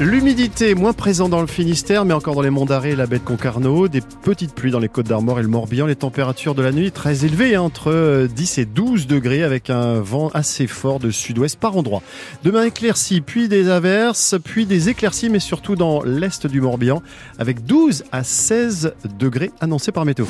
L'humidité moins présente dans le Finistère, mais encore dans les monts d'Arrée et la baie de Concarneau. Des petites pluies dans les côtes d'Armor et le Morbihan. Les températures de la nuit très élevées, hein, entre 10 et 12 degrés, avec un vent assez fort de sud-ouest par endroit. Demain éclairci, puis des averses, puis des éclaircies, mais surtout dans l'est du Morbihan, avec 12 à 16 degrés annoncés par Météo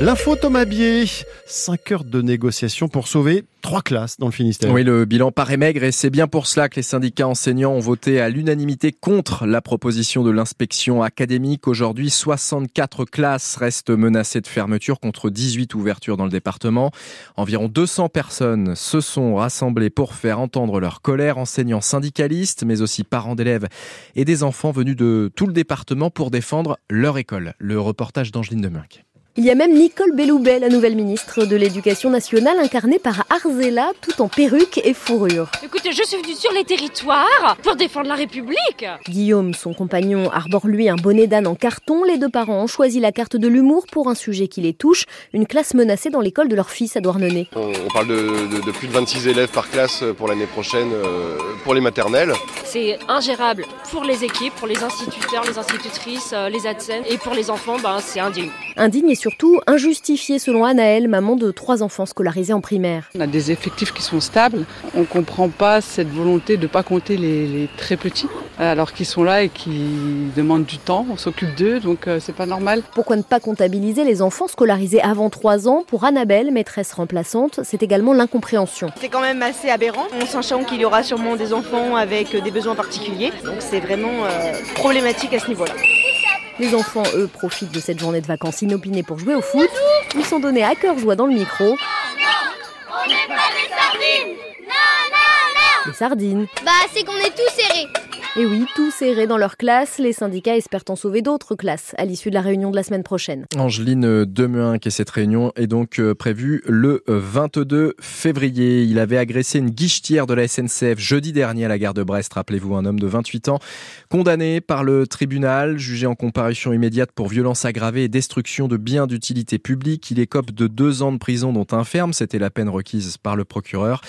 L'info Thomas Bier, 5 heures de négociation pour sauver trois classes dans le Finistère. Oui, le bilan paraît maigre et c'est bien pour cela que les syndicats enseignants ont voté à l'unanimité contre la proposition de l'inspection académique. Aujourd'hui, 64 classes restent menacées de fermeture contre 18 ouvertures dans le département. Environ 200 personnes se sont rassemblées pour faire entendre leur colère, enseignants syndicalistes, mais aussi parents d'élèves et des enfants venus de tout le département pour défendre leur école. Le reportage d'Angeline Demunck. Il y a même Nicole Belloubet, la nouvelle ministre de l'Éducation nationale, incarnée par Arzela, tout en perruque et fourrure. Écoutez, je suis venue sur les territoires pour défendre la République. Guillaume, son compagnon, arbore lui un bonnet d'âne en carton. Les deux parents ont choisi la carte de l'humour pour un sujet qui les touche, une classe menacée dans l'école de leur fils à Douarnenez. On, parle de, plus de 26 élèves par classe pour l'année prochaine euh, pour les maternelles. C'est ingérable pour les équipes, pour les instituteurs, les institutrices, euh, les ADSEN et pour les enfants, ben, c'est indigne. Indigne et surtout injustifié selon Anaël, maman de trois enfants scolarisés en primaire. On a des effectifs qui sont stables. On ne comprend pas cette volonté de ne pas compter les, très petits, alors qu'ils sont là et qui demandent du temps. On s'occupe d'eux, donc euh, c'est pas normal. Pourquoi ne pas comptabiliser les enfants scolarisés avant trois ans? Pour Annabelle, maîtresse remplaçante, c'est également l'incompréhension. C'est quand même assez aberrant, en sachant qu'il y aura sûrement des enfants avec des besoins particuliers. Donc c'est vraiment euh, problématique à ce niveau-là. Les enfants, eux, profitent de cette journée de vacances inopinée pour jouer au foot. Ils sont donnés à cœur joie dans le micro. Non, on n'est pas des sardines Non, non, non Les sardines. Bah, c'est qu'on est tous serrés. Et oui, tout serré dans leur classe, les syndicats espèrent en sauver d'autres classes à l'issue de la réunion de la semaine prochaine. Angeline Demuin, et cette réunion est donc euh, prévue le 22 euh, février. Il avait agressé une guichetière de la SNCF jeudi dernier à la gare de Brest. Rappelez-vous, un homme de 28 ans, condamné par le tribunal, jugé en comparution immédiate pour violence aggravée et destruction de biens d'utilité publique. Il écope de deux ans de prison dont un ferme. C'était la peine requise par le procureur.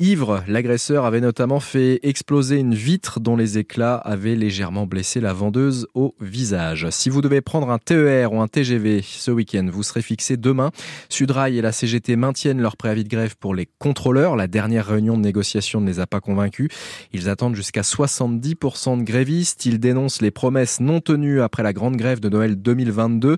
Ivre, l'agresseur avait notamment fait exploser une vitre dont les éclats avaient légèrement blessé la vendeuse au visage. Si vous devez prendre un TER ou un TGV ce week-end, vous serez fixé demain. Sudrail et la CGT maintiennent leur préavis de grève pour les contrôleurs. La dernière réunion de négociation ne les a pas convaincus. Ils attendent jusqu'à 70% de grévistes. Ils dénoncent les promesses non tenues après la grande grève de Noël 2022,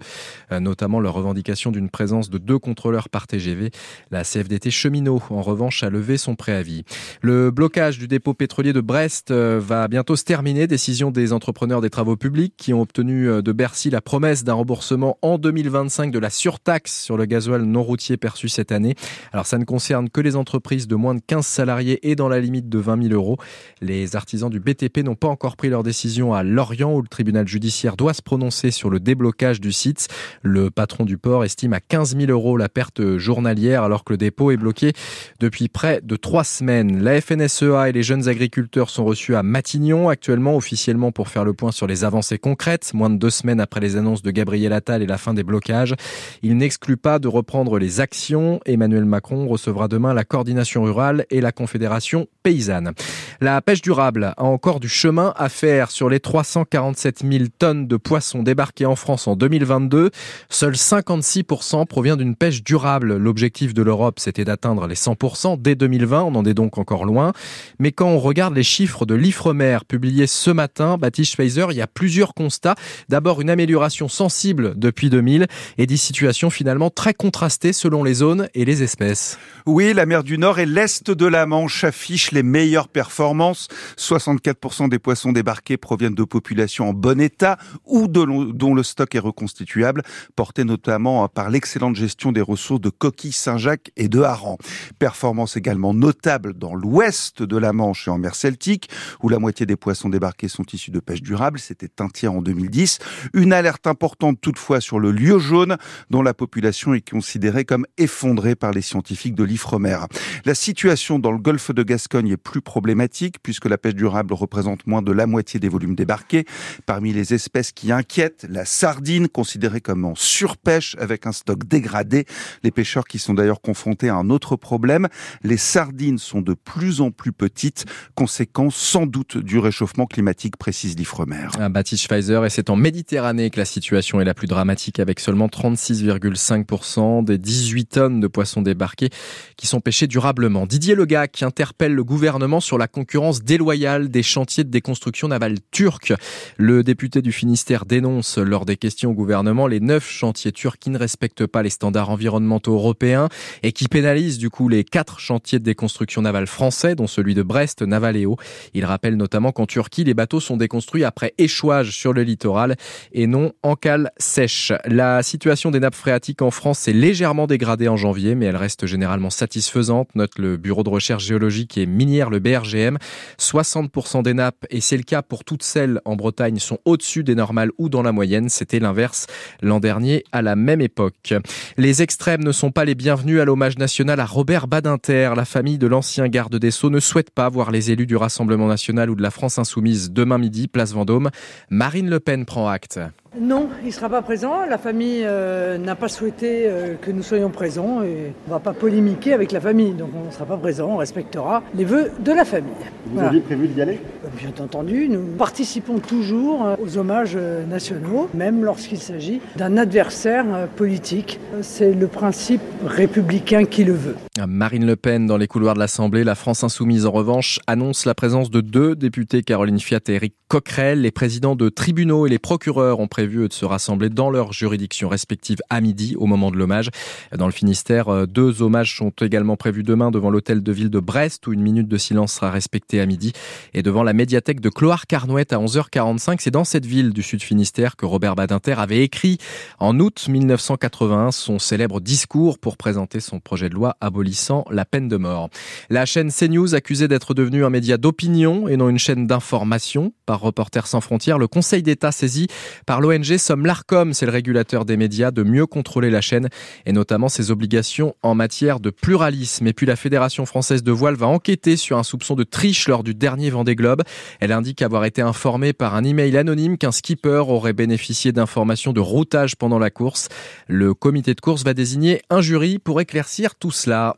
euh, notamment leur revendication d'une présence de deux contrôleurs par TGV. La CFDT cheminot, en revanche, a levé son préavis le blocage du dépôt pétrolier de Brest euh, va bientôt se terminer. Décision des entrepreneurs des travaux publics qui ont obtenu euh, de Bercy la promesse d'un remboursement en 2025 de la surtaxe sur le gasoil non routier perçu cette année. Alors ça ne concerne que les entreprises de moins de 15 salariés et dans la limite de 20 000 euros. Les artisans du BTP n'ont pas encore pris leur décision à Lorient où le tribunal judiciaire doit se prononcer sur le déblocage du site. Le patron du port estime à 15 000 euros la perte journalière alors que le dépôt est bloqué depuis près de trois semaines. La FNSEA et les jeunes agriculteurs sont reçus à Matignon actuellement officiellement pour faire le point sur les avancées concrètes, moins de deux semaines après les annonces de Gabriel Attal et la fin des blocages. Il n'exclut pas de reprendre les actions. Emmanuel Macron recevra demain la coordination rurale et la confédération paysanne. La pêche durable a encore du chemin à faire sur les 347 000 tonnes de poissons débarqués en France en 2022. Seuls 56% provient d'une pêche durable. L'objectif de l'Europe, c'était d'atteindre les 100% dès 2020 on en est donc encore loin. Mais quand on regarde les chiffres de l'IFREMER publiés ce matin, Baptiste Schweizer, il y a plusieurs constats. D'abord, une amélioration sensible depuis 2000 et des situations finalement très contrastées selon les zones et les espèces. Oui, la mer du Nord et l'Est de la Manche affichent les meilleures performances. 64% des poissons débarqués proviennent de populations en bon état ou dont le stock est reconstituable, porté notamment par l'excellente gestion des ressources de coquilles Saint-Jacques et de harengs. Performance également notable dans l'ouest de la Manche et en mer Celtique, où la moitié des poissons débarqués sont issus de pêche durable. C'était un tiers en 2010. Une alerte importante toutefois sur le lieu jaune, dont la population est considérée comme effondrée par les scientifiques de l'Ifremer. La situation dans le golfe de Gascogne est plus problématique, puisque la pêche durable représente moins de la moitié des volumes débarqués. Parmi les espèces qui inquiètent, la sardine, considérée comme en surpêche avec un stock dégradé. Les pêcheurs qui sont d'ailleurs confrontés à un autre problème, les sardines sont de plus en plus petites, conséquence sans doute du climatique, précise l'Ifremer. Baptiste Pfizer, et c'est en Méditerranée que la situation est la plus dramatique, avec seulement 36,5% des 18 tonnes de poissons débarqués qui sont pêchés durablement. Didier Legac interpelle le gouvernement sur la concurrence déloyale des chantiers de déconstruction navale turcs. Le député du Finistère dénonce lors des questions au gouvernement les neuf chantiers turcs qui ne respectent pas les standards environnementaux européens et qui pénalisent du coup les quatre chantiers de déconstruction navale français, dont celui de Brest, Navaléo. Il rappelle notamment qu'en Turquie, les bateaux sont déconstruits après échouage sur le littoral et non en cale sèche. La situation des nappes phréatiques en France s'est légèrement dégradée en janvier, mais elle reste généralement satisfaisante, note le Bureau de recherche géologique et minière, le BRGM. 60% des nappes, et c'est le cas pour toutes celles en Bretagne, sont au-dessus des normales ou dans la moyenne. C'était l'inverse l'an dernier à la même époque. Les extrêmes ne sont pas les bienvenus à l'hommage national à Robert Badinter. La famille de l'ancien garde des Sceaux ne souhaite pas voir les élus du Rassemblement national ou de la France insoumise demain midi, place Vendôme. Marine Le Pen prend acte. Non, il ne sera pas présent. La famille euh, n'a pas souhaité euh, que nous soyons présents et on ne va pas polémiquer avec la famille. Donc on ne sera pas présent, on respectera les vœux de la famille. Vous voilà. aviez prévu d'y aller? Bien entendu, nous participons toujours euh, aux hommages nationaux, même lorsqu'il s'agit d'un adversaire politique. C'est le principe républicain qui le veut. Marine Le Pen dans les couloirs de l'Assemblée, la France insoumise en revanche annonce la présence de deux députés, Caroline Fiat et Eric Coquerel. Les présidents de tribunaux et les procureurs ont prévu de se rassembler dans leurs juridictions respectives à midi au moment de l'hommage. Dans le Finistère, deux hommages sont également prévus demain devant l'hôtel de ville de Brest où une minute de silence sera respectée à midi et devant la médiathèque de Cloire-Carnouette à 11h45. C'est dans cette ville du Sud Finistère que Robert Badinter avait écrit en août 1981 son célèbre discours pour présenter son projet de loi abolissant la peine de mort. La chaîne CNews accusée d'être devenue un média d'opinion et non une chaîne d'information par Reporters sans frontières, le Conseil d'État saisi par l'ONG somme l'ARCOM, c'est le régulateur des médias, de mieux contrôler la chaîne et notamment ses obligations en matière de pluralisme. Et puis la Fédération française de voile va enquêter sur un soupçon de triche lors du dernier Vendée Globe. Elle indique avoir été informée par un email anonyme qu'un skipper aurait bénéficié d'informations de routage pendant la course. Le comité de course va désigner un jury pour éclaircir tout cela.